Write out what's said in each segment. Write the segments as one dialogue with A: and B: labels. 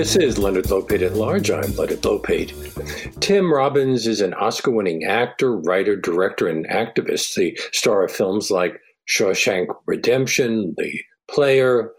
A: This is Leonard Lopate at Large. I'm Leonard Lopate. Tim Robbins is an Oscar winning actor, writer, director, and activist, the star of films like Shawshank Redemption, The Player,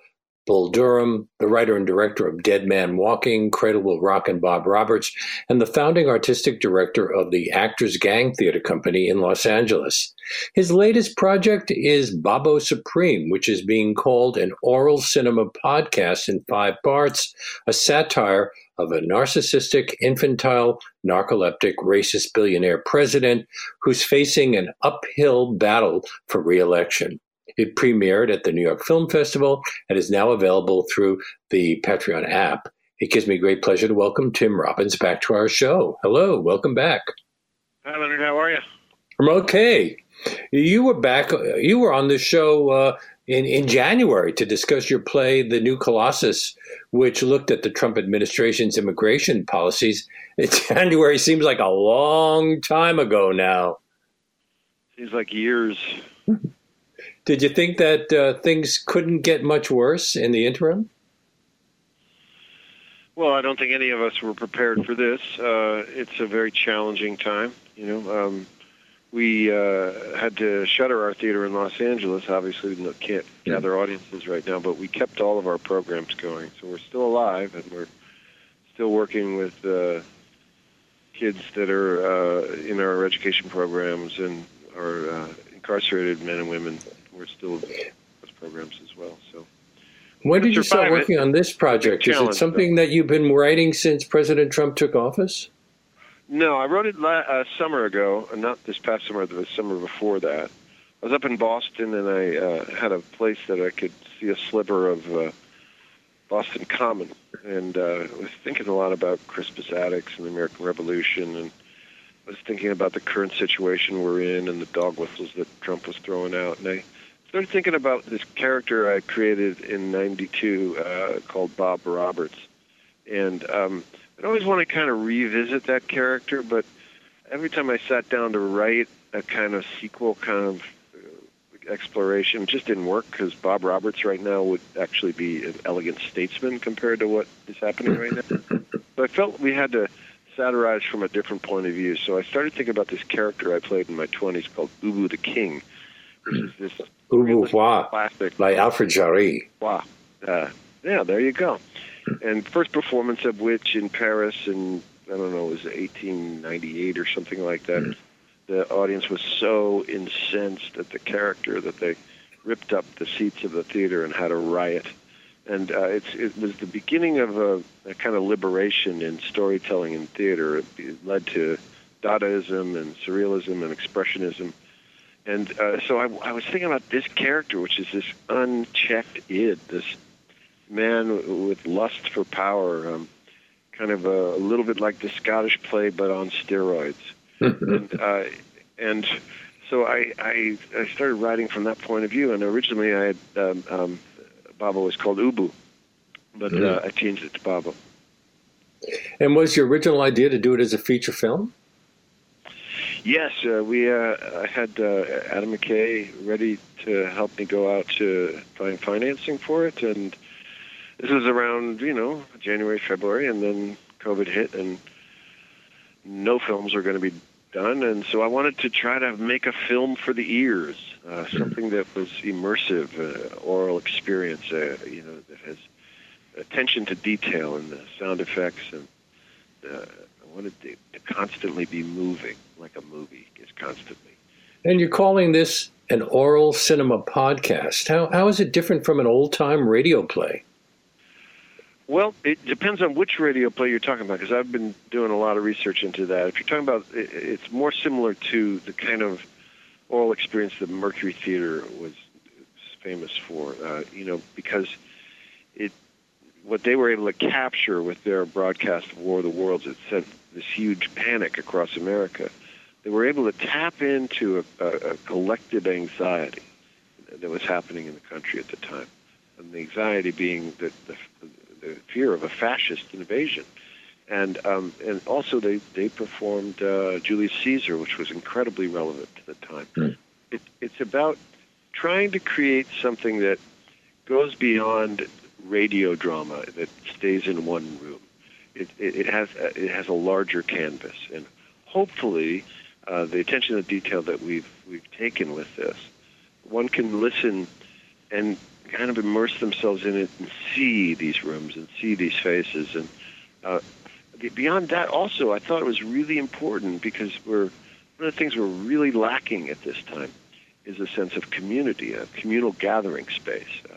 A: Bull Durham, the writer and director of Dead Man Walking, Cradle Will Rock, and Bob Roberts, and the founding artistic director of the Actors Gang Theater Company in Los Angeles. His latest project is Babo Supreme, which is being called an oral cinema podcast in five parts, a satire of a narcissistic, infantile, narcoleptic, racist billionaire president who's facing an uphill battle for reelection. It premiered at the New York Film Festival and is now available through the Patreon app. It gives me great pleasure to welcome Tim Robbins back to our show. Hello, welcome back.
B: Hi, Leonard. How are you?
A: I'm okay. You were back. You were on the show uh, in in January to discuss your play, The New Colossus, which looked at the Trump administration's immigration policies. January seems like a long time ago now.
B: Seems like years.
A: Did you think that uh, things couldn't get much worse in the interim?
B: Well, I don't think any of us were prepared for this. Uh, it's a very challenging time. You know, um, we uh, had to shutter our theater in Los Angeles. Obviously, we can't gather audiences right now, but we kept all of our programs going. So we're still alive, and we're still working with uh, kids that are uh, in our education programs and are uh, incarcerated men and women we're still those programs as well. So,
A: when did you start working on this project? Is it something that you've been writing since President Trump took office?
B: No, I wrote it a uh, summer ago, uh, not this past summer, the summer before that. I was up in Boston and I uh, had a place that I could see a sliver of uh, Boston Common, and uh, I was thinking a lot about Crispus Attucks and the American Revolution, and I was thinking about the current situation we're in and the dog whistles that Trump was throwing out, and I started thinking about this character I created in '92 uh, called Bob Roberts, and um, I'd always want to kind of revisit that character, but every time I sat down to write a kind of sequel, kind of uh, exploration, just didn't work because Bob Roberts right now would actually be an elegant statesman compared to what is happening right now. So I felt we had to satirize from a different point of view. So I started thinking about this character I played in my 20s called Ubu the King, which is this
A: Au classic by Alfred Jarry.
B: Wow. Uh, yeah, there you go. And first performance of which in Paris in I don't know, it was 1898 or something like that. Mm. The audience was so incensed at the character that they ripped up the seats of the theater and had a riot. And uh, it's, it was the beginning of a, a kind of liberation in storytelling in theater. It, it led to Dadaism and Surrealism and Expressionism and uh, so I, I was thinking about this character, which is this unchecked id, this man with lust for power, um, kind of a, a little bit like the Scottish play, but on steroids. and, uh, and so I, I, I started writing from that point of view. And originally, I had um, um, Babo was called Ubu, but mm-hmm. uh, I changed it to Babo.
A: And was your original idea to do it as a feature film?
B: Yes, uh, we uh, had uh, Adam McKay ready to help me go out to find financing for it, and this was around you know January, February, and then COVID hit, and no films were going to be done, and so I wanted to try to make a film for the ears, uh, hmm. something that was immersive, uh, oral experience, uh, you know, that has attention to detail and the sound effects and I wanted to, to constantly be moving like a movie is constantly.
A: And you're calling this an oral cinema podcast. How, how is it different from an old time radio play?
B: Well, it depends on which radio play you're talking about, because I've been doing a lot of research into that. If you're talking about, it's more similar to the kind of oral experience that Mercury Theater was famous for. Uh, you know, because it, what they were able to capture with their broadcast of War of the Worlds, it sent this huge panic across America, they were able to tap into a, a, a collective anxiety that was happening in the country at the time. And the anxiety being the, the, the fear of a fascist invasion. And, um, and also, they, they performed uh, Julius Caesar, which was incredibly relevant to the time. Mm. It, it's about trying to create something that goes beyond radio drama that stays in one room it, it, it has it has a larger canvas, and hopefully, uh, the attention to detail that we've we've taken with this, one can listen and kind of immerse themselves in it and see these rooms and see these faces. And uh, beyond that also i thought it was really important because we're one of the things we're really lacking at this time is a sense of community a communal gathering space. Uh,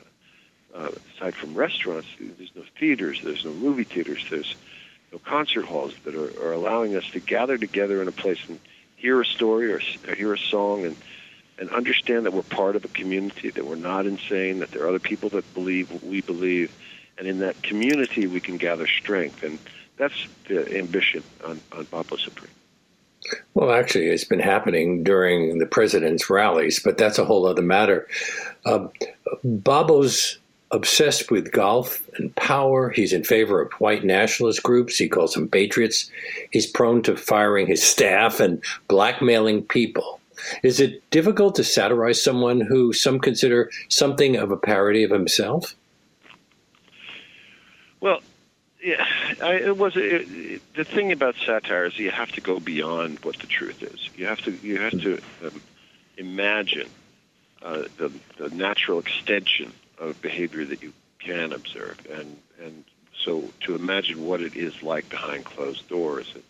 B: uh, aside from restaurants there's no theaters there's no movie theaters there's no concert halls that are, are allowing us to gather together in a place and hear a story or, or hear a song and and understand that we're part of a community, that we're not insane, that there are other people that believe what we believe, and in that community we can gather strength. And that's the ambition on, on Babo Supreme.
A: Well, actually, it's been happening during the president's rallies, but that's a whole other matter. Uh, Babo's obsessed with golf and power. He's in favor of white nationalist groups. He calls them patriots. He's prone to firing his staff and blackmailing people. Is it difficult to satirize someone who some consider something of a parody of himself?
B: Well, yeah, I, it was it, it, the thing about satire is you have to go beyond what the truth is. You have to you have to um, imagine uh, the the natural extension of behavior that you can observe, and and so to imagine what it is like behind closed doors. And,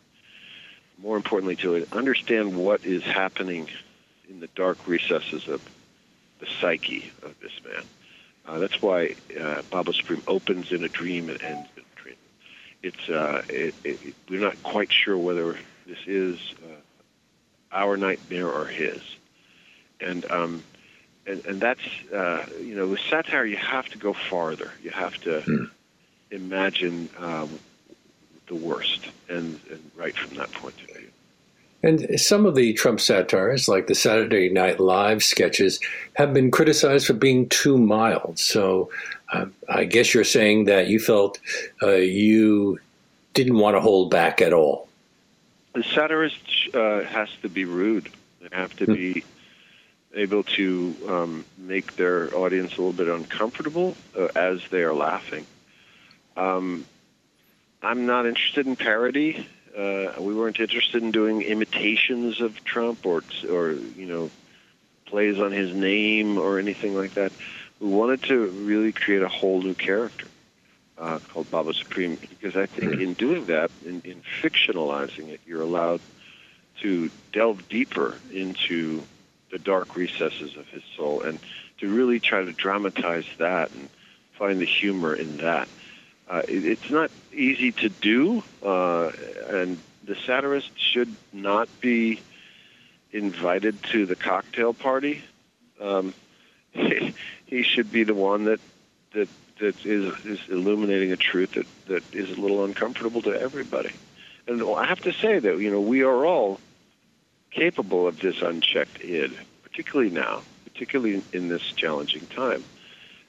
B: more importantly, to understand what is happening in the dark recesses of the psyche of this man. Uh, that's why uh, Babo Supreme opens in a dream and ends in a dream. It's uh, it, it, we're not quite sure whether this is uh, our nightmare or his, and um, and, and that's uh, you know with satire you have to go farther. You have to mm. imagine um, the worst and, and right from that point of view.
A: And some of the Trump satires, like the Saturday Night Live sketches, have been criticized for being too mild. So uh, I guess you're saying that you felt uh, you didn't want to hold back at all.
B: The satirist uh, has to be rude. They have to be able to um, make their audience a little bit uncomfortable uh, as they are laughing. Um, I'm not interested in parody. Uh, we weren't interested in doing imitations of Trump or or you know plays on his name or anything like that. We wanted to really create a whole new character uh, called Baba Supreme because I think in doing that, in, in fictionalizing it, you're allowed to delve deeper into the dark recesses of his soul and to really try to dramatize that and find the humor in that. Uh, it, it's not easy to do, uh, and the satirist should not be invited to the cocktail party. Um, he, he should be the one that that that is is illuminating a truth that that is a little uncomfortable to everybody. And I have to say that you know we are all capable of this unchecked id, particularly now, particularly in, this challenging time.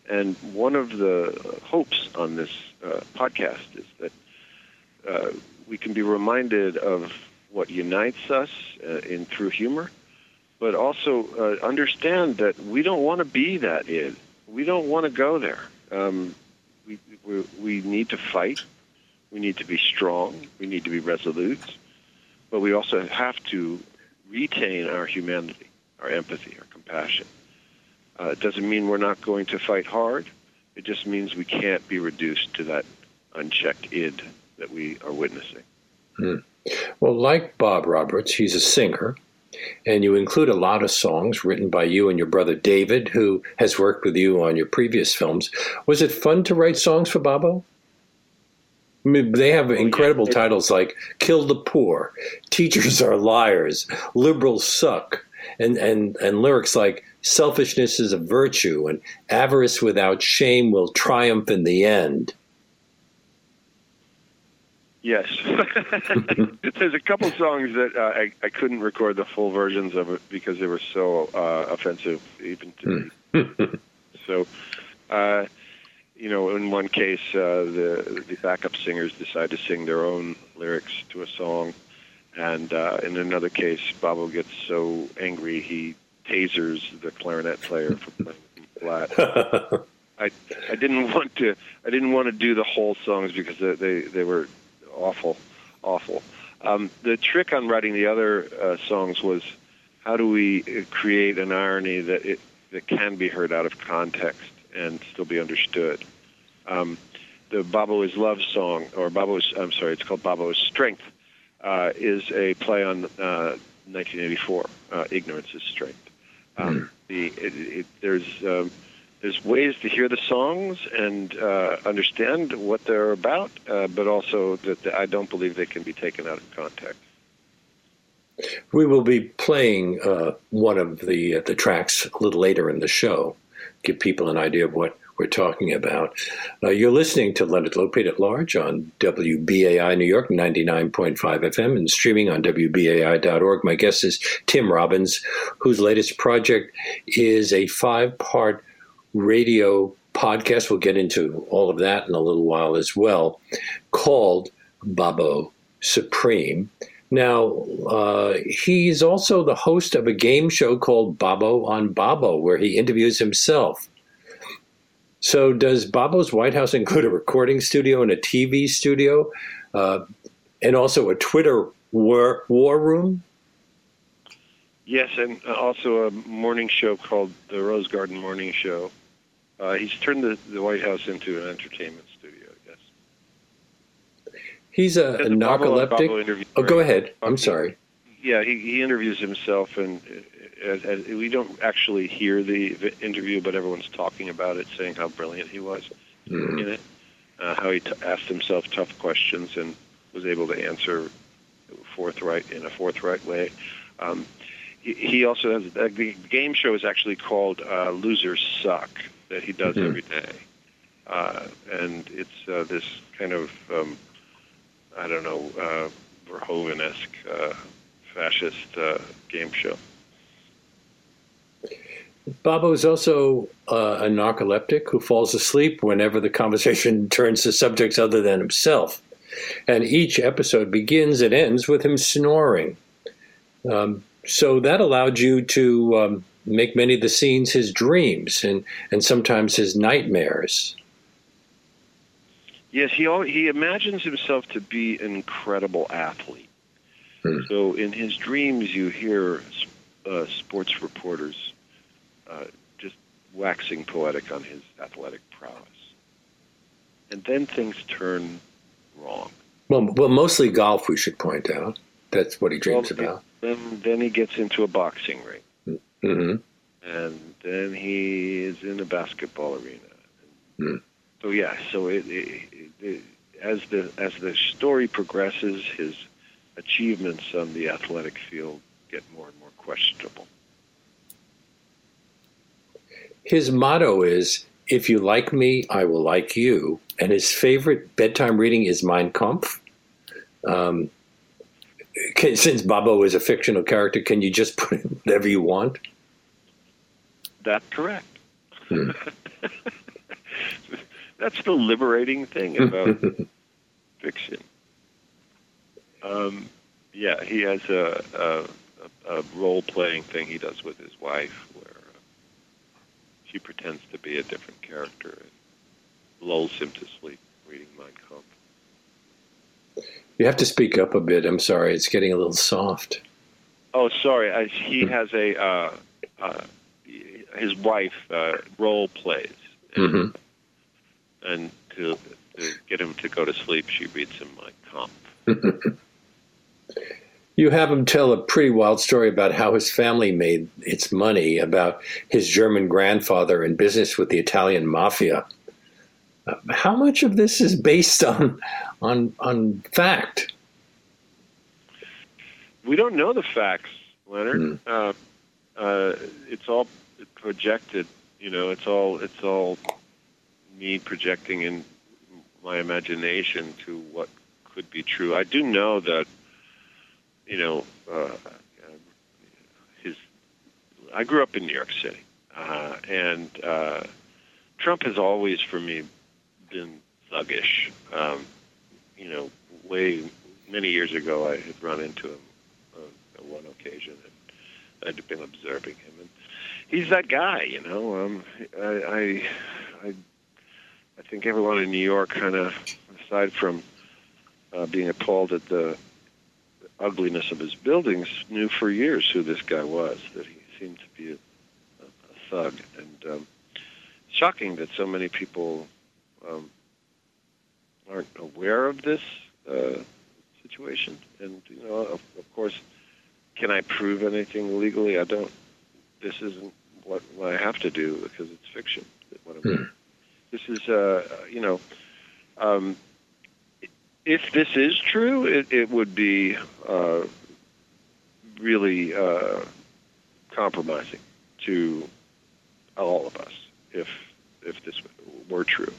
B: And one of the hopes on this uh, podcast is that uh, we can be reminded of what unites us uh, in through humor, but also uh, understand that we don't want to be that id. We don't want to go there. Um, we, we, we need to fight. We need to be strong. We need to be resolute. But we also have to retain our humanity, our empathy, our compassion. Uh, it doesn't mean we're not going to fight hard. It just means we can't be reduced to that unchecked id that we are witnessing.
A: Hmm. Well, like Bob Roberts, he's a singer, and you include a lot of songs written by you and your brother David, who has worked with you on your previous films. Was it fun to write songs for Babo? I mean, they have incredible titles like Kill the Poor, Teachers Are Liars, Liberals Suck, and, and, and lyrics like selfishness is a virtue and avarice without shame will triumph in the end.
B: Yes, there's a couple songs that uh, I, I couldn't record the full versions of it because they were so uh, offensive, even to me. so, uh, you know, in one case, uh, the the backup singers decide to sing their own lyrics to a song, and uh, in another case, Babo gets so angry he tasers the clarinet player for playing flat. I I didn't want to I didn't want to do the whole songs because they they, they were awful, awful. Um, the trick on writing the other uh, songs was how do we create an irony that it, that can be heard out of context and still be understood. Um, the Babo is Love song, or Babo is, I'm sorry, it's called Babo is Strength, uh, is a play on uh, 1984, uh, Ignorance is Strength. Um, mm. the, it, it, there's um, there's ways to hear the songs and uh, understand what they're about, uh, but also that I don't believe they can be taken out of context.
A: We will be playing uh, one of the uh, the tracks a little later in the show, give people an idea of what we're talking about. Uh, you're listening to Leonard Lopate at Large on WBAI New York 99.5 FM and streaming on WBAI.org. My guest is Tim Robbins, whose latest project is a five part radio podcast. We'll get into all of that in a little while as well, called Babo Supreme. Now, uh, he's also the host of a game show called Babo on Babo, where he interviews himself. So, does Babo's White House include a recording studio and a TV studio, uh, and also a Twitter war, war room?
B: Yes, and also a morning show called the Rose Garden Morning Show. Uh, he's turned the, the White House into an entertainment.
A: He's a, a narcoleptic. Oh, go ahead. I'm sorry.
B: Yeah, he, he interviews himself, and as, uh, as we don't actually hear the interview, but everyone's talking about it, saying how brilliant he was mm. in it, uh, how he t- asked himself tough questions and was able to answer forthright in a forthright way. Um, he, he also has the game show is actually called uh, "Losers Suck," that he does mm-hmm. every day. Uh, and it's uh, this kind of, um, I don't know, uh, Verhoeven-esque uh, fascist uh, game show.
A: Babo is also uh, a narcoleptic who falls asleep whenever the conversation turns to subjects other than himself. And each episode begins and ends with him snoring. Um, so that allowed you to um, make many of the scenes his dreams and, and sometimes his nightmares.
B: Yes, he he imagines himself to be an incredible athlete. Hmm. So in his dreams, you hear uh, sports reporters uh, just waxing poetic on his athletic prowess, and then things turn wrong.
A: Well, well, mostly golf. We should point out that's what he dreams well, about.
B: Then, then he gets into a boxing ring.
A: Mm-hmm.
B: And then he is in a basketball arena. Mm. So yeah, so it, it, it, as the as the story progresses, his achievements on the athletic field get more and more questionable.
A: His motto is if you like me, I will like you. And his favorite bedtime reading is Mein Kampf. Um, can, since Babo is a fictional character, can you just put it whatever you want?
B: That's correct. Hmm. That's the liberating thing about fiction. Um, yeah, he has a, a, a role playing thing he does with his wife where uh, she pretends to be a different character and lulls him to sleep reading Mein Kampf.
A: You have to speak up a bit. I'm sorry, it's getting a little soft.
B: Oh, sorry. I, he hmm. has a uh, uh, his wife uh, role plays,
A: mm-hmm.
B: And to, to, get him to go to sleep, she reads him like Kampf.
A: you have him tell a pretty wild story about how his family made its money, about his German grandfather in business with the Italian mafia. Uh, how much of this is based on on on fact?
B: We don't know the facts, Leonard. Mm. Uh, uh, it's all projected. You know, it's all it's all me projecting in my imagination to what could be true. I do know that, you know, uh, his. I grew up in New York City, uh, and uh, Trump has always, for me, been thuggish. Um, you know, way many years ago, I had run into him on one occasion, and I'd been observing him, and he's that guy, you know. Um, I, I, I, I think everyone in New York, kind of, aside from uh, being appalled at the ugliness of his buildings, knew for years who this guy was. That he seemed to be a, a thug, and um, shocking that so many people um, aren't aware of this uh, situation. And you know, of, of course, can I prove anything legally? I don't. This isn't what, what I have to do because it's fiction. What I'm, hmm. This is, uh, you know, um, if this is true, it, it would be uh, really uh, compromising to all of us if if this were true.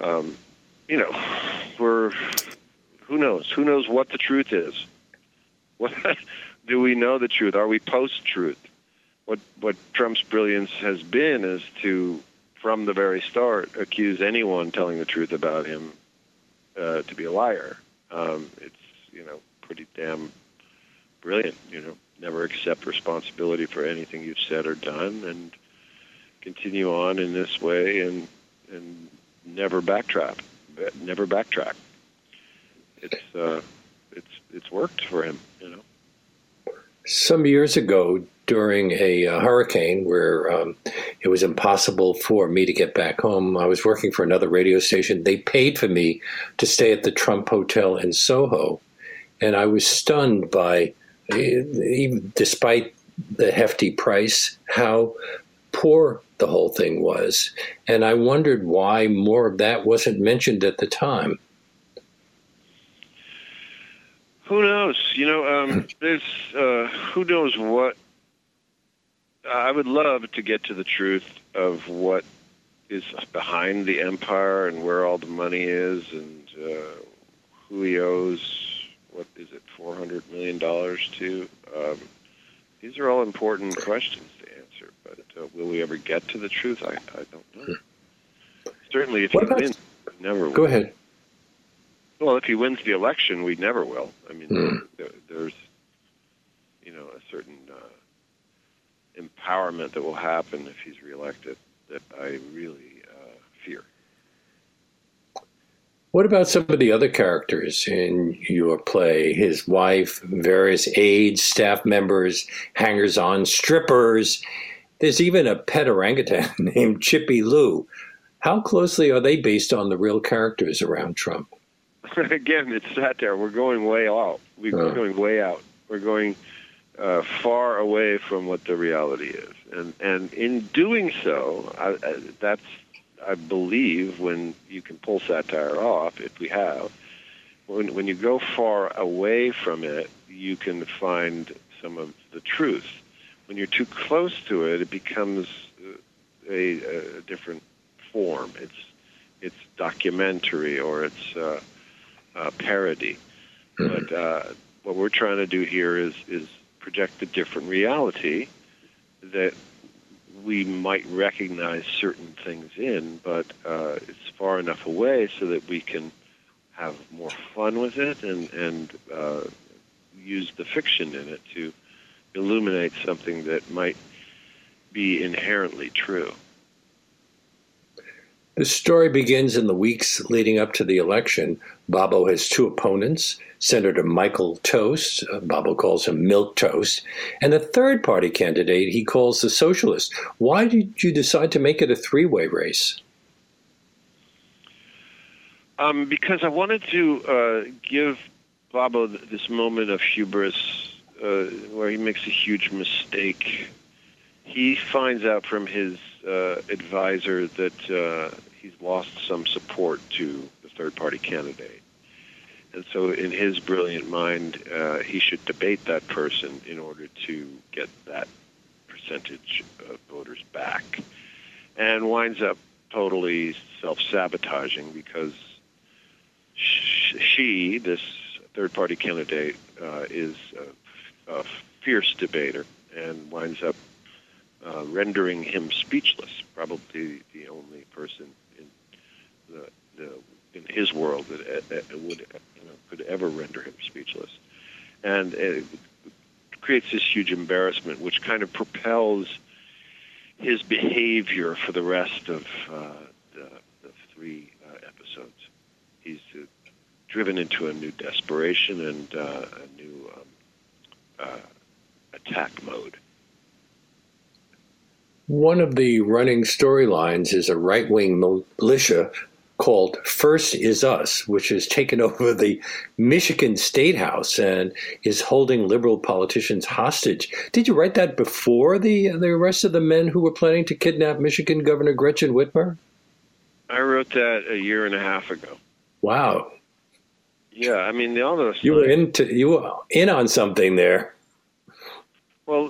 B: Um, you know, we're who knows? Who knows what the truth is? What do we know the truth? Are we post-truth? What what Trump's brilliance has been is to, from the very start, accuse anyone telling the truth about him uh, to be a liar. Um, it's you know pretty damn brilliant. You know, never accept responsibility for anything you've said or done, and continue on in this way, and and never backtrack. Never backtrack. It's uh, it's it's worked for him. You know.
A: Some years ago, during a uh, hurricane where um, it was impossible for me to get back home. I was working for another radio station. They paid for me to stay at the Trump Hotel in Soho. And I was stunned by, even despite the hefty price, how poor the whole thing was. And I wondered why more of that wasn't mentioned at the time.
B: Who knows? You know, um, there's uh, who knows what I would love to get to the truth of what is behind the empire and where all the money is and uh, who he owes. What is it, four hundred million dollars to? Um, these are all important questions to answer, but uh, will we ever get to the truth? I, I don't know. Certainly, if what he wins, never. Will.
A: Go will. ahead.
B: Well, if he wins the election, we never will. I mean, hmm. there, there's, you know, a certain empowerment that will happen if he's reelected that I really uh, fear.
A: What about some of the other characters in your play? His wife, various aides, staff members, hangers on, strippers. There's even a pet orangutan named Chippy Lou. How closely are they based on the real characters around Trump?
B: Again, it's satire. We're going way out. We're uh. going way out. We're going uh, far away from what the reality is, and and in doing so, I, I, that's I believe when you can pull satire off, if we have, when when you go far away from it, you can find some of the truth. When you're too close to it, it becomes a, a different form. It's it's documentary or it's uh, uh, parody. Mm-hmm. But uh, what we're trying to do here is is project a different reality that we might recognize certain things in, but uh, it's far enough away so that we can have more fun with it and, and uh, use the fiction in it to illuminate something that might be inherently true.
A: The story begins in the weeks leading up to the election. Bobo has two opponents Senator Michael Toast, uh, Bobo calls him Milk Toast, and a third party candidate he calls the Socialist. Why did you decide to make it a three way race?
B: Um, because I wanted to uh, give Bobo this moment of hubris uh, where he makes a huge mistake. He finds out from his uh, advisor that uh, he's lost some support to the third party candidate. And so, in his brilliant mind, uh, he should debate that person in order to get that percentage of voters back. And winds up totally self sabotaging because she, this third party candidate, uh, is a, a, fierce debater and winds up uh, rendering him speechless, probably the only person in the, the in his world that uh, would you know, could ever render him speechless, and it creates this huge embarrassment, which kind of propels his behavior for the rest of uh, the, the, three uh, episodes. He's uh, driven into a new desperation and uh, a new um, uh, attack mode.
A: One of the running storylines is a right wing militia called First Is Us, which has taken over the Michigan State House and is holding liberal politicians hostage. Did you write that before the, the arrest of the men who were planning to kidnap Michigan Governor Gretchen Whitmer?
B: I wrote that a year and a half ago.
A: Wow.
B: Yeah, I mean, all those.
A: You were into you were in on something there.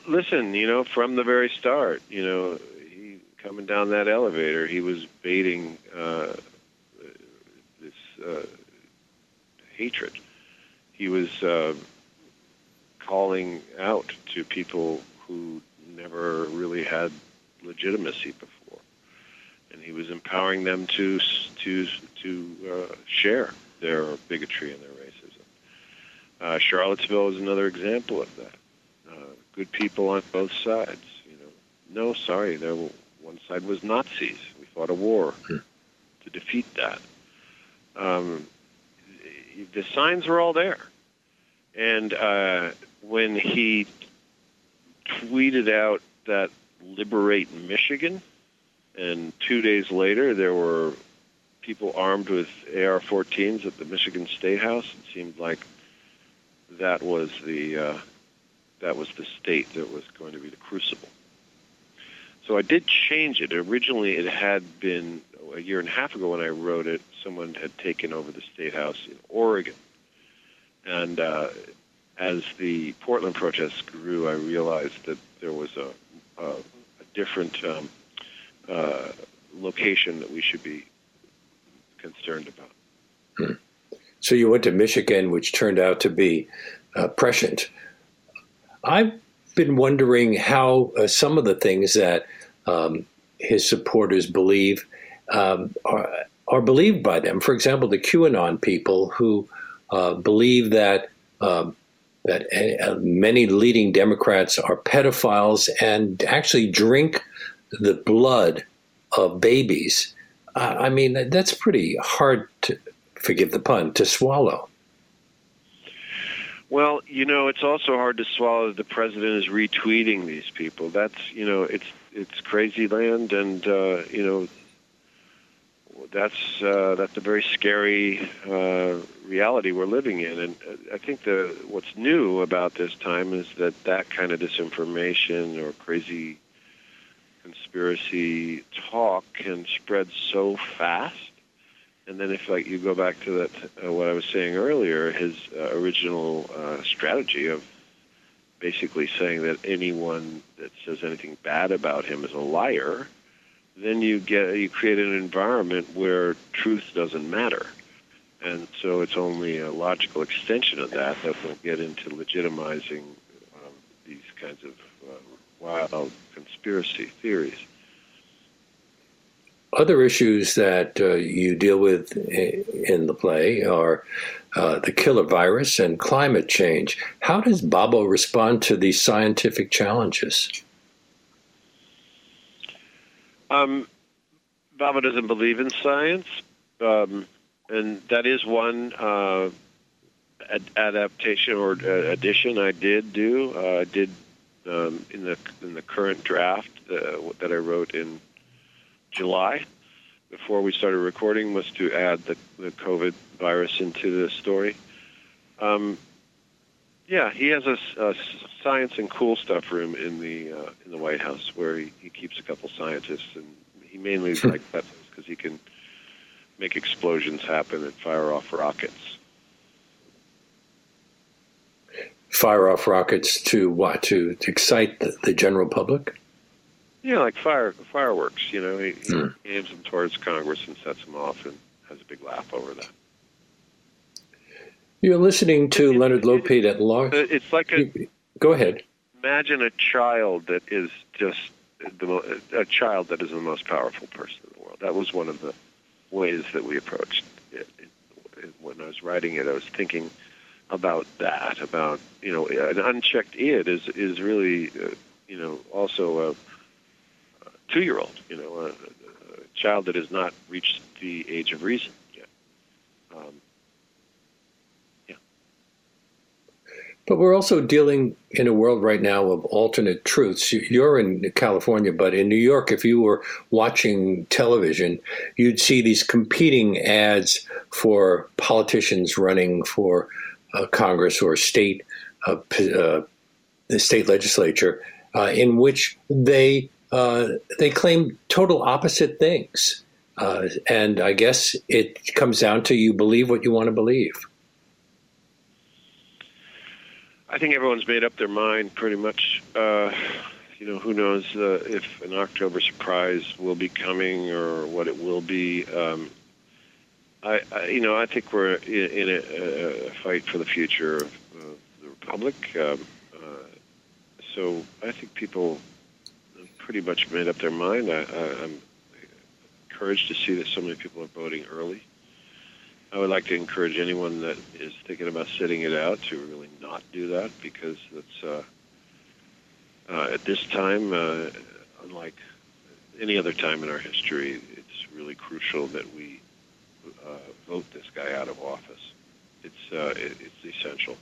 B: Listen, you know, from the very start, you know, he coming down that elevator, he was baiting uh, this uh, hatred. He was uh, calling out to people who never really had legitimacy before, and he was empowering them to to to uh, share their bigotry and their racism. Uh, Charlottesville is another example of that. Good people on both sides. You know, no, sorry, there one side was Nazis. We fought a war hmm. to defeat that. Um, the signs were all there, and uh, when he tweeted out that liberate Michigan, and two days later there were people armed with AR-14s at the Michigan State House. It seemed like that was the uh, that was the state that was going to be the crucible. So I did change it. Originally, it had been a year and a half ago when I wrote it. Someone had taken over the state house in Oregon, and uh, as the Portland protests grew, I realized that there was a, a, a different um, uh, location that we should be concerned about.
A: Hmm. So you went to Michigan, which turned out to be uh, prescient. I've been wondering how uh, some of the things that um, his supporters believe um, are, are, believed by them. For example, the QAnon people who uh, believe that um, that uh, many leading Democrats are pedophiles and actually drink the blood of babies I mean, that's pretty hard to, forgive the pun, to swallow.
B: Well, you know, it's also hard to swallow that the president is retweeting these people. That's, you know, it's it's crazy land, and uh, you know, that's uh, that's a very scary uh, reality we're living in. And uh, I think the what's new about this time is that that kind of disinformation or crazy conspiracy talk can spread so fast. And then if like you go back to that, uh, what I was saying earlier, his uh, original uh, strategy of basically saying that anyone that says anything bad about him is a liar, then you get you create an environment where truth doesn't matter. And so it's only a logical extension of that that will get into legitimizing um, these kinds of wild conspiracy theories.
A: Other issues that uh, you deal with in the play are uh, the killer virus and climate change. How does Babo respond to these scientific challenges?
B: Um, Baba doesn't believe in science, um, and that is one uh, ad- adaptation or uh, addition I did do. Uh, I did um, in the in the current draft uh, that I wrote in July before we started recording was to add the, the COVID virus into the story. Um, yeah, he has a, a, science and cool stuff room in the uh, in the White House where he, he keeps a couple scientists, and he mainly likes that because he can make explosions happen and fire off rockets.
A: fire off rockets to what? To, to excite the, the, general public?
B: Yeah, like fire fireworks. You know, he, mm. he aims them towards Congress and sets them off, and has a big laugh over that.
A: You're listening to it, Leonard Lopate at Large.
B: It's like a.
A: Go ahead.
B: Imagine a child that is just the, a child that is the most powerful person in the world. That was one of the ways that we approached it. it when I was writing it, I was thinking about that. About you know, an unchecked id is is really uh, you know also a, a two year old. You know, a, a, child that has not reached the age of reason yet. Um,
A: But we're also dealing in a world right now of alternate truths. You're in California, but in New York, if you were watching television, you'd see these competing ads for politicians running for uh, Congress or state, uh, uh, the state legislature, uh, in which they uh, they claim total opposite things. Uh, and I guess it comes down to you believe what you want to believe.
B: I think everyone's made up their mind pretty much. Uh, you know, who knows uh, if an October surprise will be coming or what it will be. Um, I, I, you know, I think we're in, in a, a, fight for the future of the republic. Um, uh, so I think people pretty much made up their mind. I, I'm encouraged to see that so many people are voting early. I would like to encourage anyone that is thinking about sitting it out to really not do that because it's uh, uh, at this time, uh, unlike any other time in our history, it's really crucial that we uh, vote this guy out of office. It's uh, it, it's essential.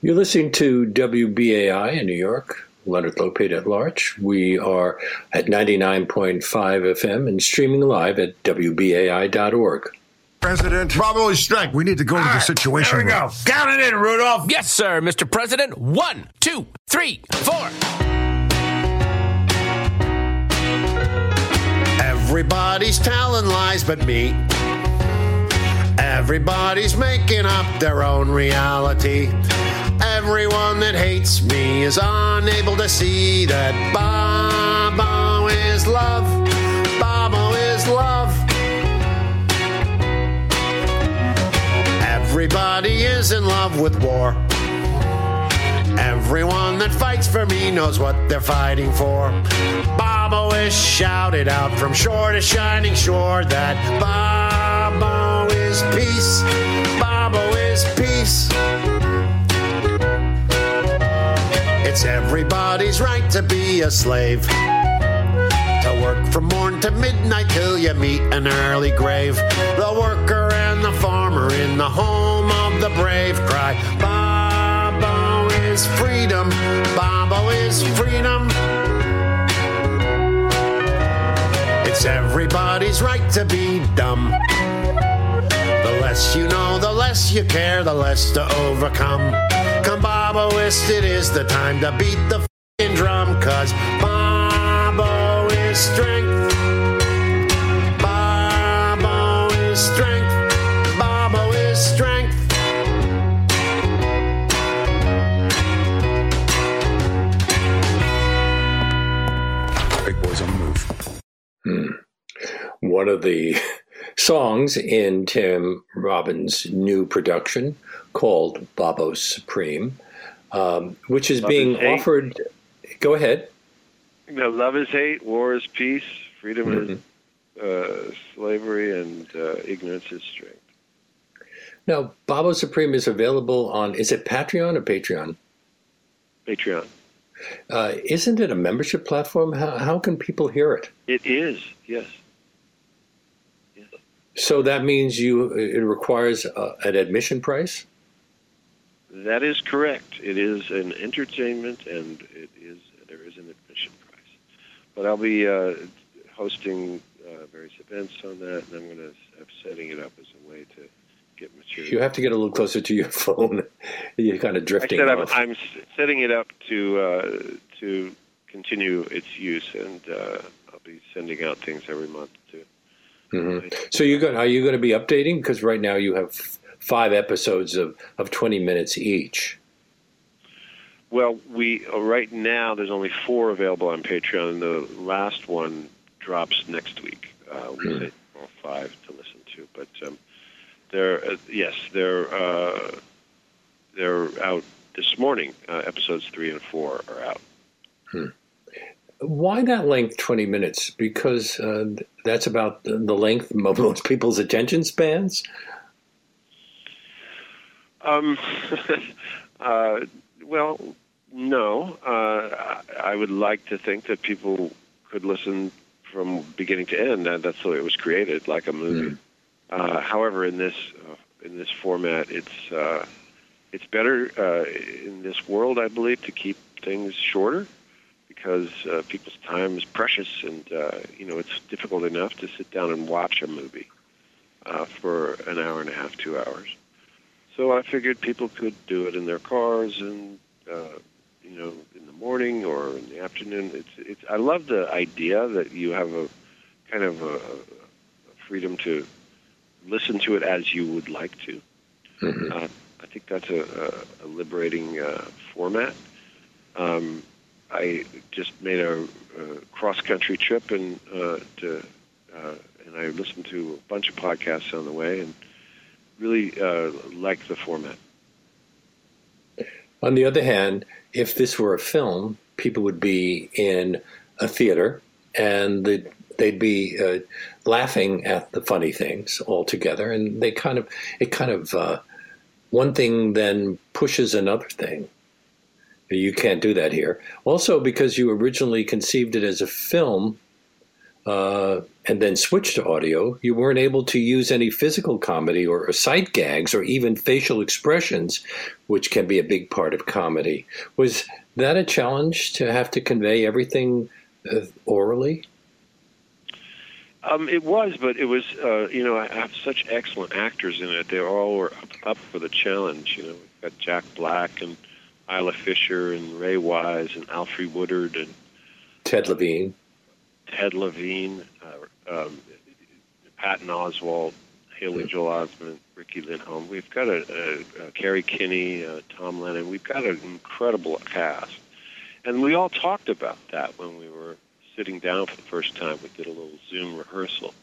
A: You're listening to WBAI in New York. Leonard Lopate at large. We are at 99.5 FM and streaming live at WBAI.org.
C: President. Bravo is strike. We need to go All to the situation.
D: There we go. Count it in, Rudolph. Yes, sir, Mr. President. One, two, three, four.
E: Everybody's telling lies but me. Everybody's making up their own reality. Everyone that hates me is unable to see that Bobo is love. Bobo is love. Everybody is in love with war. Everyone that fights for me knows what they're fighting for. Bobo is shouted out from shore to shining shore that Bobo is peace. Bobo is peace. It's everybody's right to be a slave. To work from morn to midnight till you meet an early grave. The worker and the farmer in the home of the brave cry, Bobo is freedom, Bobo is freedom. It's everybody's right to be dumb. The less you know, the less you care, the less to overcome. Come Boboist, it is the time to beat the f***ing drum, cause Bobo is strength. Bobo is strength. Bobo is strength.
C: Big boys on the move.
A: Hmm. One of the songs in Tim Robbins' new production called Bobo Supreme, um, which is
B: love
A: being
B: is
A: offered. Go ahead.
B: Know, love is hate, war is peace, freedom mm-hmm. is uh, slavery, and uh, ignorance is strength.
A: Now, Bobo Supreme is available on, is it Patreon or Patreon?
B: Patreon.
A: Uh, isn't it a membership platform? How, how can people hear it?
B: It is, yes.
A: yes. So that means you it requires uh, an admission price?
B: That is correct. It is an entertainment, and it is there is an admission price. But I'll be uh, hosting uh, various events on that, and I'm going to have setting it up as a way to get material.
A: You have to get a little closer to your phone. You're kind of drifting.
B: I said
A: off.
B: I'm, I'm setting it up to uh, to continue its use, and uh, I'll be sending out things every month too.
A: Mm-hmm. So you got are you going to be updating? Because right now you have five episodes of, of 20 minutes each?
B: Well, we uh, right now there's only four available on Patreon, and the last one drops next week. Uh, we say well, five to listen to, but um, they're uh, yes, they're uh, they're out this morning. Uh, episodes three and four are out.
A: Hmm. Why that length, 20 minutes? Because uh, that's about the length of most people's attention spans?
B: Um, uh, well, no. Uh, I would like to think that people could listen from beginning to end. And that's the way it was created, like a movie. Mm. Uh, however, in this uh, in this format, it's uh, it's better uh, in this world, I believe, to keep things shorter because uh, people's time is precious, and uh, you know it's difficult enough to sit down and watch a movie uh, for an hour and a half, two hours. So I figured people could do it in their cars and uh, you know in the morning or in the afternoon. It's it's. I love the idea that you have a kind of a, a freedom to listen to it as you would like to. Mm-hmm. Uh, I think that's a, a, a liberating uh, format. Um, I just made a, a cross country trip and uh, to, uh, and I listened to a bunch of podcasts on the way and really uh, liked the format.
A: On the other hand, if this were a film, people would be in a theater and they'd, they'd be uh, laughing at the funny things all together, and they kind of it kind of uh, one thing then pushes another thing. You can't do that here. Also, because you originally conceived it as a film uh, and then switch to audio, you weren't able to use any physical comedy or sight gags or even facial expressions, which can be a big part of comedy. Was that a challenge to have to convey everything uh, orally?
B: Um, it was, but it was, uh, you know, I have such excellent actors in it. They all were up, up for the challenge. You know, we've got Jack Black and Isla Fisher and Ray Wise and Alfre Woodard and
A: Ted Levine,
B: Ted Levine, uh, um, Patton Oswalt, Haley Joel Osment, Riki Lindhome. We've got a, a, a Kerri Kenney, uh, Tom Lennon. We've got an incredible cast, and we all talked about that when we were sitting down for the first time. We did a little Zoom rehearsal.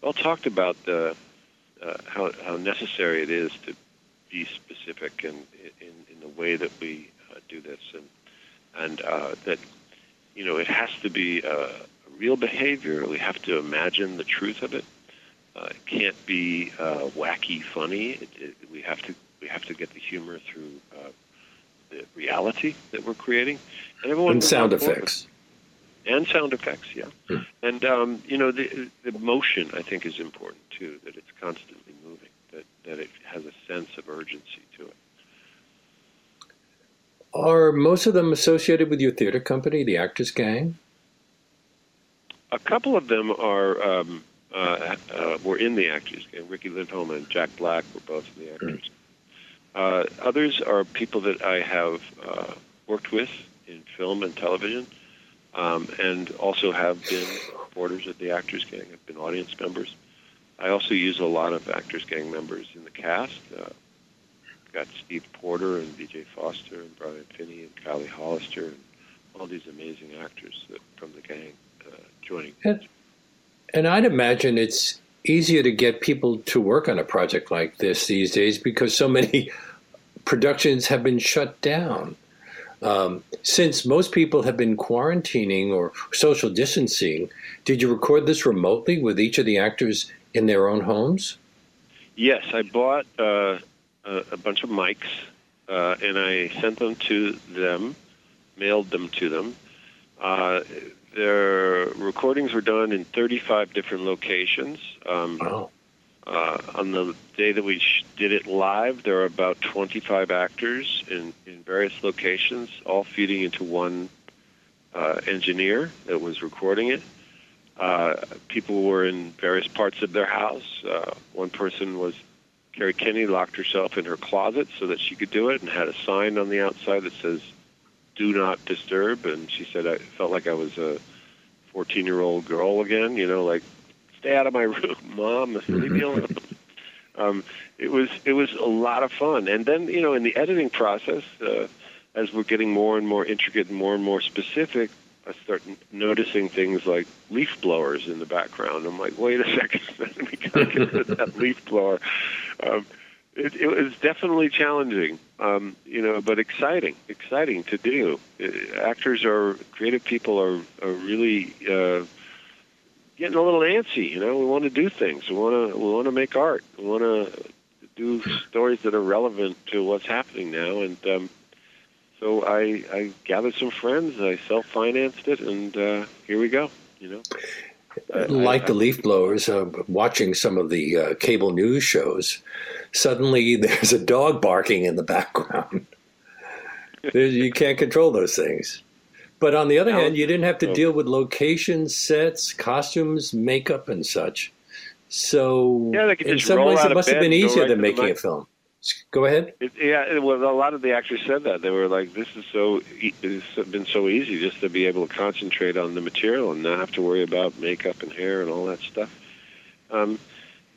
B: We all talked about the uh, how how necessary it is to be specific and in, in the way that we uh, do this, and and uh, that you know it has to be a real behavior. We have to imagine the truth of it. Uh, it can't be uh, wacky, funny. It, it, we have to we have to get the humor through uh, the reality that we're creating,
A: and everyone and sound effects.
B: And sound effects, yeah. Hmm. And um, you know, the the motion I think is important too. That it's constantly moving. That that it has a sense of urgency to it.
A: Are most of them associated with your theater company, the Actors Gang?
B: A couple of them are um, uh, uh, were in the Actors Gang. Riki Lindhome and Jack Black were both in the Actors. Uh, others are people that I have uh, worked with in film and television, um, and also have been supporters of the Actors Gang. I've been audience members. I also use a lot of Actors Gang members in the cast. Uh, got Steve Porter and B.J. Foster and Brian Finney and Kylie Hollister and all these amazing actors that, from the gang joining.
A: And, and I'd imagine it's easier to get people to work on a project like this these days because so many productions have been shut down. Um, since most people have been quarantining or social distancing, did you record this remotely with each of the actors in their own homes?
B: Yes, I bought uh, a, a bunch of mics, uh, and I sent them to them, mailed them to them. Uh, their recordings were done in 35 different locations. Um, wow. Uh, on the day that we sh- did it live, there are about 25 actors in, in various locations, all feeding into one uh, engineer that was recording it. Uh, people were in various parts of their house. Uh, one person was Kerri Kenney locked herself in her closet so that she could do it and had a sign on the outside that says, do not disturb. And she said, I felt like I was a 14 year old girl again, you know, like, stay out of my room, mom, leave me alone. um, it was, it was a lot of fun. And then, you know, in the editing process, uh, as we're getting more and more intricate and more and more specific, I start noticing things like leaf blowers in the background. I'm like, wait a second, let me get rid of that leaf blower. Um, it, it was definitely challenging, um, you know, but exciting, exciting to do. Uh, actors are creative people are are really uh, getting a little antsy. You know, we want to do things. We want to we want to make art. We want to do stories that are relevant to what's happening now, and um, so I, I gathered some friends. I self financed it, and uh, here we go. You know.
A: like the leaf blowers, uh, watching some of the uh, cable news shows, suddenly there's a dog barking in the background. you can't control those things. But on the other hand, you didn't have to deal with locations, sets, costumes, makeup, and such. So,
B: yeah,
A: in some ways, it must have been easier right than making a film. Go ahead.
B: It, yeah, well, a lot of the actors said that they were like, "This is so. It's been so easy just to be able to concentrate on the material and not have to worry about makeup and hair and all that stuff." Um,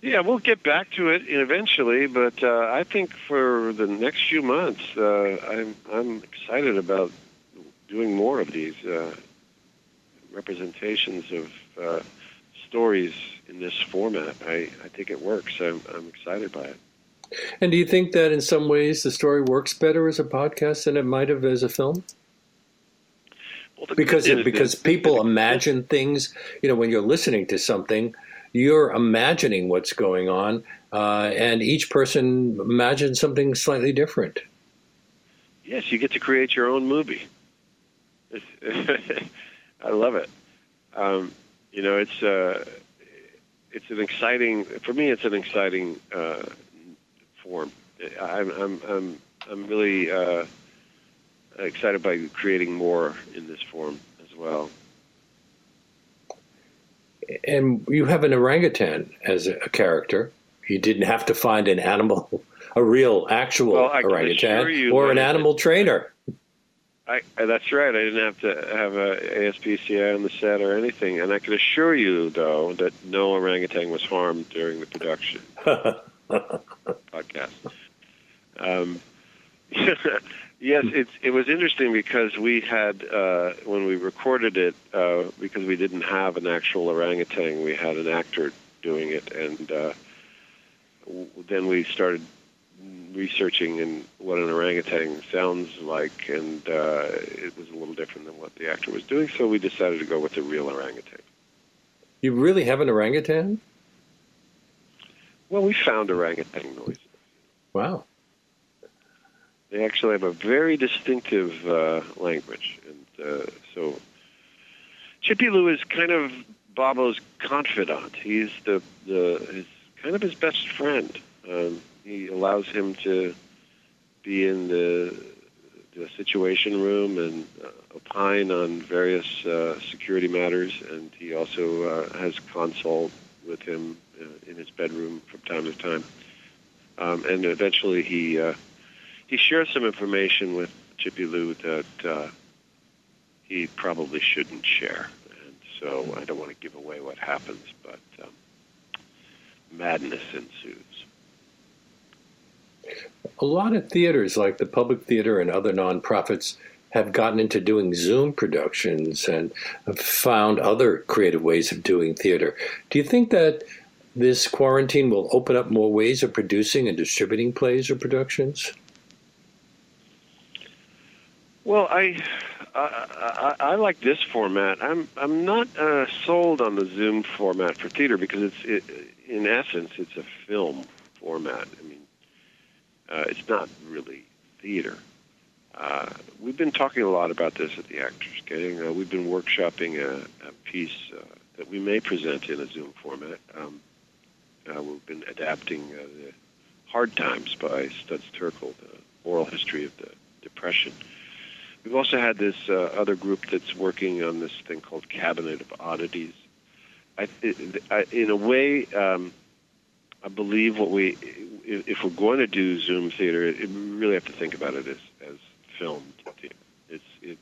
B: yeah, we'll get back to it eventually, but uh, I think for the next few months, uh, I'm I'm excited about doing more of these uh, representations of uh, stories in this format. I, I think it works. I'm, I'm excited by it.
A: And do you think that in some ways the story works better as a podcast than it might have as a film? Well, because it, because people imagine things. You know, when you're listening to something, you're imagining what's going on, uh, and each person imagines something slightly different.
B: Yes, you get to create your own movie. I love it. Um, you know, it's uh, it's an exciting for me. It's an exciting uh, form. I'm I'm I'm I'm really uh, excited by creating more in this form as well.
A: And you have an orangutan as a character. You didn't have to find an animal, a real, actual well, orangutan, or an animal trainer.
B: I, that's right. I didn't have to have a ASPCA on the set or anything, and I can assure you, though, that no orangutan was harmed during the production podcast. Um, yes, it's it was interesting because we had uh, when we recorded it uh, because we didn't have an actual orangutan, we had an actor doing it, and uh, w- then we started researching and what an orangutan sounds like, and uh, it was a little different than what the actor was doing. So we decided to go with the real orangutan.
A: You really have an orangutan?
B: Well, we found orangutan noises.
A: Wow.
B: They actually have a very distinctive uh, language, and uh, so Chippy Lou is kind of Bobo's confidant. He's the the his kind of his best friend. Um, he allows him to be in the, the situation room and uh, opine on various uh, security matters, and he also uh, has consult with him uh, in his bedroom from time to time. Um, and eventually, he uh, he shares some information with Chippy Lou that uh, he probably shouldn't share, and so I don't want to give away what happens, but um, madness ensues
A: a lot of theaters, like the Public Theater and other nonprofits, have gotten into doing Zoom productions and have found other creative ways of doing theater. Do you think that this quarantine will open up more ways of producing and distributing plays or productions?
B: Well, I I, I, like this format. I'm I'm not uh, sold on the Zoom format for theater because it's it, in essence it's a film format. I mean, uh, it's not really theater. Uh, we've been talking a lot about this at the Actors Gang. Uh, we've been workshopping a, a piece uh, that we may present in a Zoom format. Um, uh, we've been adapting uh, the Hard Times by Studs Terkel, the oral history of the Depression. We've also had this uh, other group that's working on this thing called Cabinet of Oddities. I, I, in a way, um, I believe what we if we're going to do Zoom theater, it, we really have to think about it as, as filmed theater. It's it's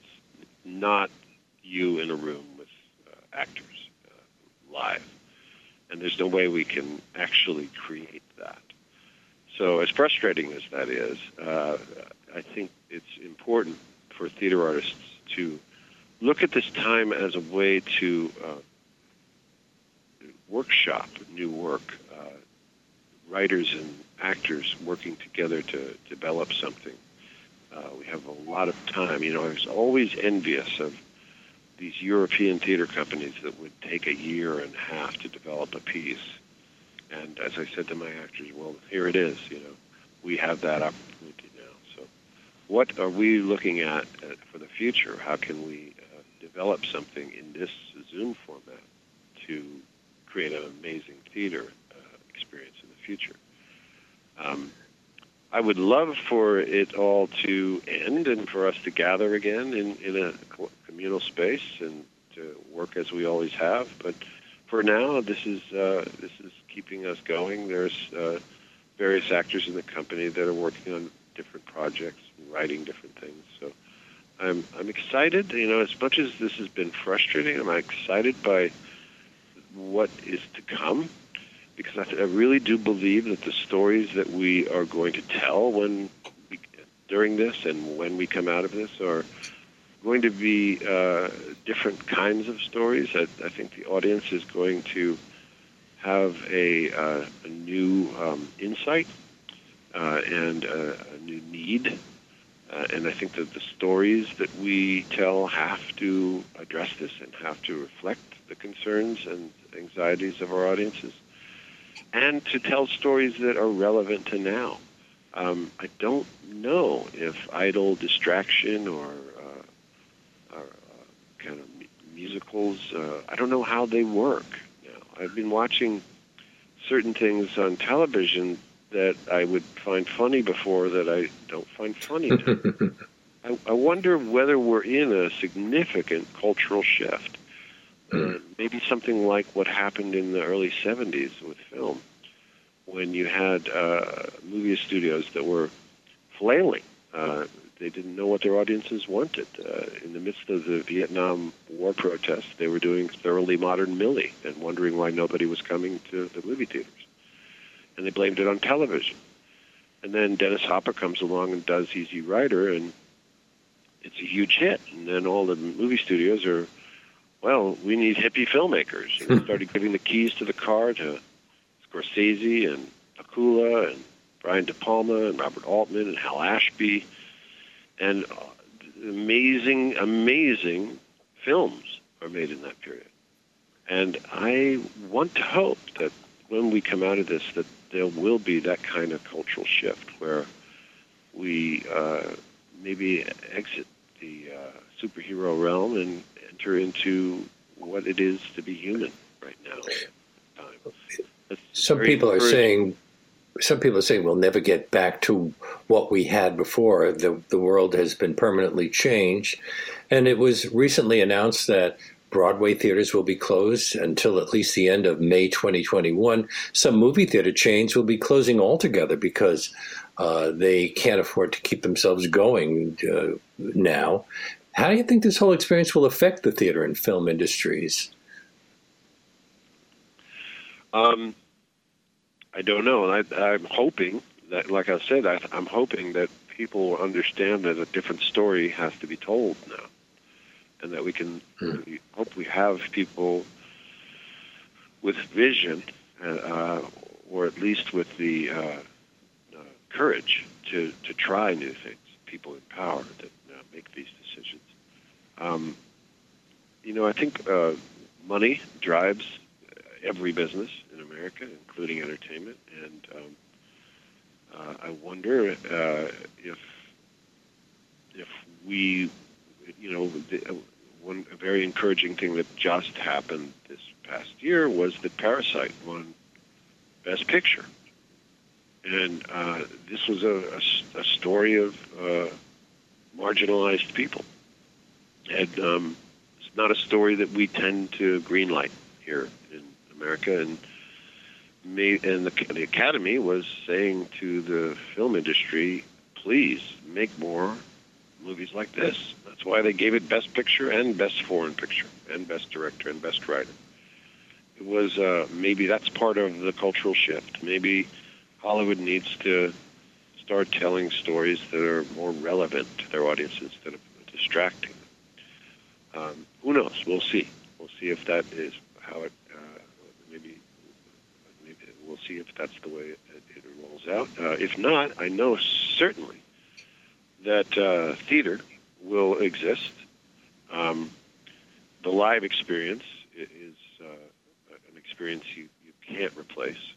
B: not you in a room with uh, actors uh, live, and there's no way we can actually create that. So, as frustrating as that is, uh, I think it's important for theater artists to look at this time as a way to uh, workshop new work, uh, writers and actors working together to develop something. Uh, we have a lot of time. You know, I was always envious of these European theater companies that would take a year and a half to develop a piece. And as I said to my actors, well, here it is. You know, we have that. So, what are we looking at uh, for the future? How can we uh, develop something in this Zoom format to create an amazing theater uh, experience in the future. Um, I would love for it all to end and for us to gather again in, in a communal space and to work as we always have. But for now, this is uh, this is keeping us going. There's uh, various actors in the company that are working on different projects, writing different things. So I'm I'm excited. You know, as much as this has been frustrating, I'm excited by what is to come because I, I really do believe that the stories that we are going to tell when we, during this and when we come out of this are going to be uh, different kinds of stories. I, I think the audience is going to have a, uh, a new um, insight uh, and a, a, new need. Uh, and I think that the stories that we tell have to address this and have to reflect the concerns and anxieties of our audiences, and to tell stories that are relevant to now. Um, I don't know if idle distraction or, uh, or uh, kind of musicals, uh, I don't know how they work. Now. I've been watching certain things on television that I would find funny before that I don't find funny now. I, I wonder whether we're in a significant cultural shift. Uh, maybe something like what happened in the early 70s with film, when you had uh, movie studios that were flailing. Uh, they didn't know what their audiences wanted. Uh, in the midst of the Vietnam War protests, they were doing thoroughly modern Millie and wondering why nobody was coming to the movie theaters. And they blamed it on television. And then Dennis Hopper comes along and does Easy Rider, and it's a huge hit. And then all the movie studios are, well, we need hippie filmmakers. And they started giving the keys to the car to Scorsese and Pakula and Brian De Palma and Robert Altman and Hal Ashby and uh, amazing, amazing films are made in that period. And I want to hope that when we come out of this, that there will be that kind of cultural shift where we uh, maybe exit the uh, superhero realm and enter into what it is to be human right now.
A: Some people are saying some people are saying we'll never get back to what we had before. The, the world has been permanently changed. And it was recently announced that Broadway theaters will be closed until at least the end of May 2021. Some movie theater chains will be closing altogether because uh, they can't afford to keep themselves going uh, now. How do you think this whole experience will affect the theater and film industries?
B: Um, I don't know. I, I'm hoping that, like I said, I, I'm hoping that people will understand that a different story has to be told now, and that we can we hope we have people with vision, uh, or at least with the uh, uh, courage to to try new things. People in power that uh, make these decisions. Um, you know, I think uh, money drives every business in America, including entertainment. And um, uh, I wonder uh, if if we, you know, the, one very encouraging thing that just happened this past year was that Parasite won Best Picture, and uh, this was a, a, a story of uh, marginalized people, and um, it's not a story that we tend to greenlight here in America, and made, and the, the Academy was saying to the film industry, please make more movies like this. That's why they gave it Best Picture and Best Foreign Picture and Best Director and Best Writer. It was uh, maybe that's part of the cultural shift. Maybe Hollywood needs to start telling stories that are more relevant to their audience instead of distracting. Um, who knows? We'll see. We'll see if that is how it Uh, maybe, maybe we'll see if that's the way it, it rolls out. Uh, if not, I know certainly that uh, theater will exist. Um, the live experience is uh, an experience you, you can't replace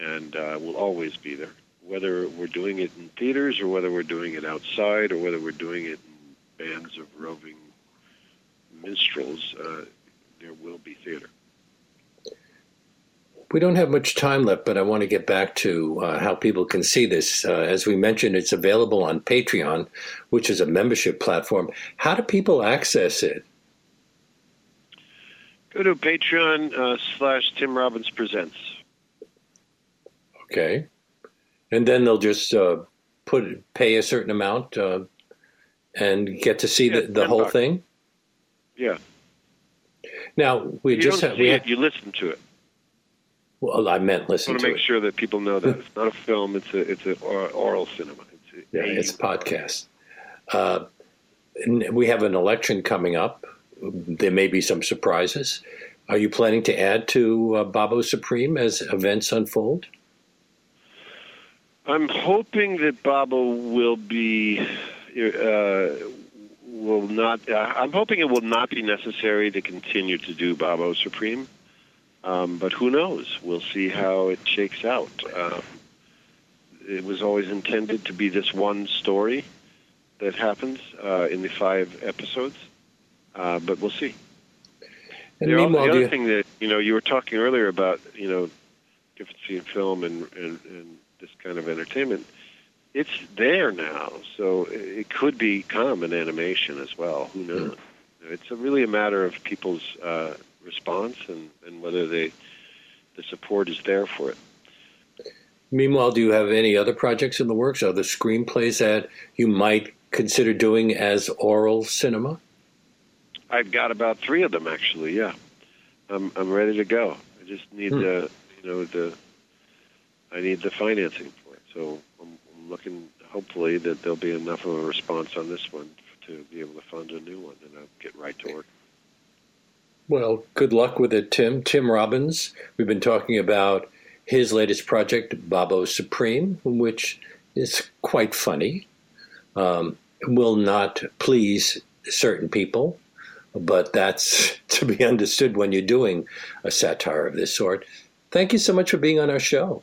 B: and uh, will always be there. Whether we're doing it in theaters or whether we're doing it outside or whether we're doing it in bands of roving minstrels, uh, there will be theater.
A: We don't have much time left, but I want to get back to uh, how people can see this. Uh, as we mentioned, it's available on Patreon, which is a membership platform. How do people access it?
B: Go to Patreon uh, slash Tim Robbins Presents.
A: Okay, and then they'll just uh, put pay a certain amount uh, and get to see
B: Yeah,
A: the, the whole
B: bucks.
A: thing.
B: Yeah,
A: Now we
B: you
A: just
B: see
A: we
B: you listen to it.
A: Well, I meant listen.
B: I want
A: to
B: to make
A: it.
B: sure that people know that it's not a film; it's a it's a or- oral cinema. It's a,
A: Yeah, it's a podcast. Uh, we have an election coming up. There may be some surprises. Are you planning to add to uh, Babo Supreme as events unfold?
B: I'm hoping that Babo will be uh, will not. Uh, I'm hoping it will not be necessary to continue to do Babo Supreme, um, but who knows? We'll see how it shakes out. Um, it was always intended to be this one story that happens uh, in the five episodes, uh, but we'll see.
A: And
B: the, the other
A: you-
B: thing that you know, you were talking earlier about you know, difference between film and, and, and this kind of entertainment. It's there now, so it could become an animation as well. Who knows? It's a really a matter of people's uh, response and, and whether they the support is there for it.
A: meanwhile, do you have any other projects in the works? Other screenplays that you might consider doing as oral cinema?
B: I've got about three of them actually. Yeah, I'm I'm ready to go. I just need
A: Hmm.
B: the you know the I need the financing for it. So I'm, I'm looking hopefully that there'll be enough of a response on this one to be able to fund a new one, and I'll get right to work.
A: Well, good luck with it, Tim. Tim Robbins. We've been talking about his latest project, Babo Supreme, which is quite funny. Um, will not please certain people, but that's to be understood when you're doing a satire of this sort. Thank you so much for being on our show.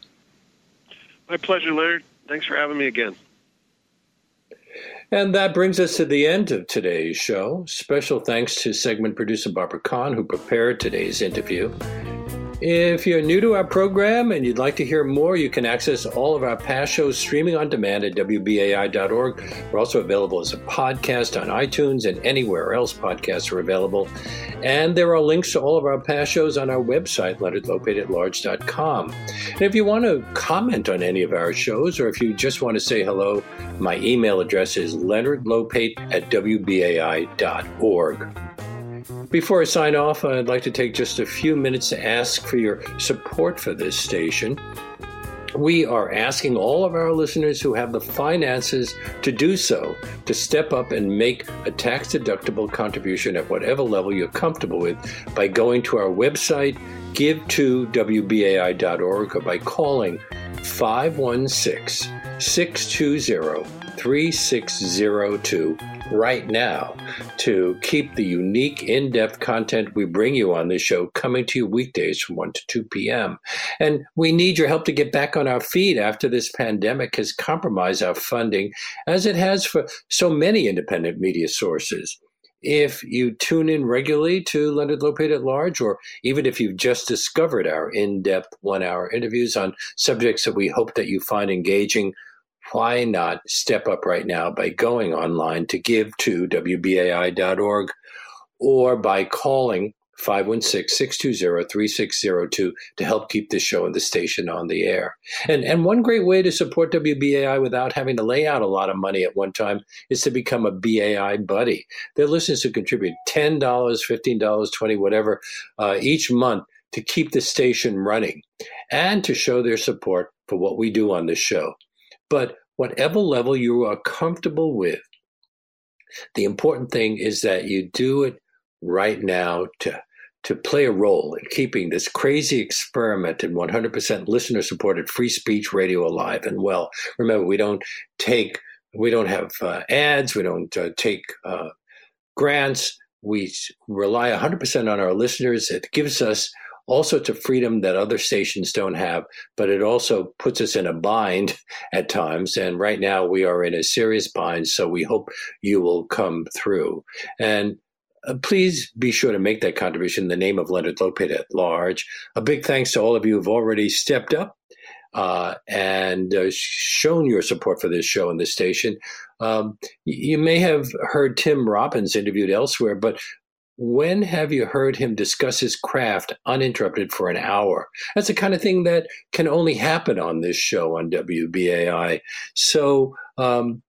B: My pleasure, Leonard. Thanks for having me again.
A: And that brings us to the end of today's show. Special thanks to segment producer Barbara Kahn, who prepared today's interview. If you're new to our program and you'd like to hear more, you can access all of our past shows streaming on demand at WBAI.org. We're also available as a podcast on iTunes and anywhere else podcasts are available. And there are links to all of our past shows on our website, leonardlopateatlarge.com. And if you want to comment on any of our shows, or if you just want to say hello, my email address is leonardlopate at WBAI.org. Before I sign off, I'd like to take just a few minutes to ask for your support for this station. We are asking all of our listeners who have the finances to do so to step up and make a tax deductible contribution at whatever level you're comfortable with by going to our website, give to WBAI.org, or by calling 516 620 3602 right now to keep the unique, in depth content we bring you on this show coming to you weekdays from 1 to 2 p.m. And we need your help to get back on our feet after this pandemic has compromised our funding, as it has for so many independent media sources. If you tune in regularly to Leonard Lopate at Large, or even if you've just discovered our in depth one hour interviews on subjects that we hope that you find engaging, why not step up right now by going online to give to WBAI.org or by calling 516-620-3602 to help keep this show and the station on the air. And and one great way to support WBAI without having to lay out a lot of money at one time is to become a BAI buddy. There are listeners who contribute $10, $15, 20 whatever uh, each month to keep the station running and to show their support for what we do on this show. But whatever level you are comfortable with, the important thing is that you do it right now to to play a role in keeping this crazy experiment in 100% listener supported free speech radio alive and well. Remember, we don't take, we don't have uh, ads, we don't uh, take uh, grants. We rely 100% on our listeners. It gives us all sorts of freedom that other stations don't have, but it also puts us in a bind at times. And right now we are in a serious bind. So we hope you will come through. And uh, please be sure to make that contribution in the name of Leonard Lopate at large. A big thanks to all of you who've already stepped up uh, and uh, shown your support for this show and this station. Um, you may have heard Tim Robbins interviewed elsewhere, but when have you heard him discuss his craft uninterrupted for an hour? That's the kind of thing that can only happen on this show on WBAI. So um,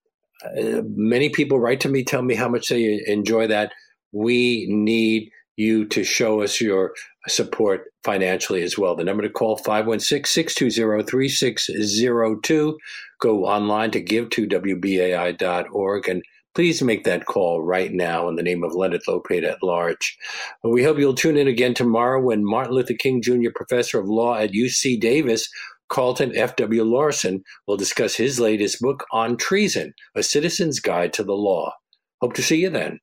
A: uh, many people write to me, tell me how much they enjoy that. We need you to show us your support financially as well. The number to call 516-620-3602. Go online to give to WBAI.org and please make that call right now in the name of Leonard Lopate at large. We hope you'll tune in again tomorrow when Martin Luther King Jr., professor of law at UC Davis, Carlton F.W. Larson, will discuss his latest book on treason, A Citizen's Guide to the Law. Hope to see you then.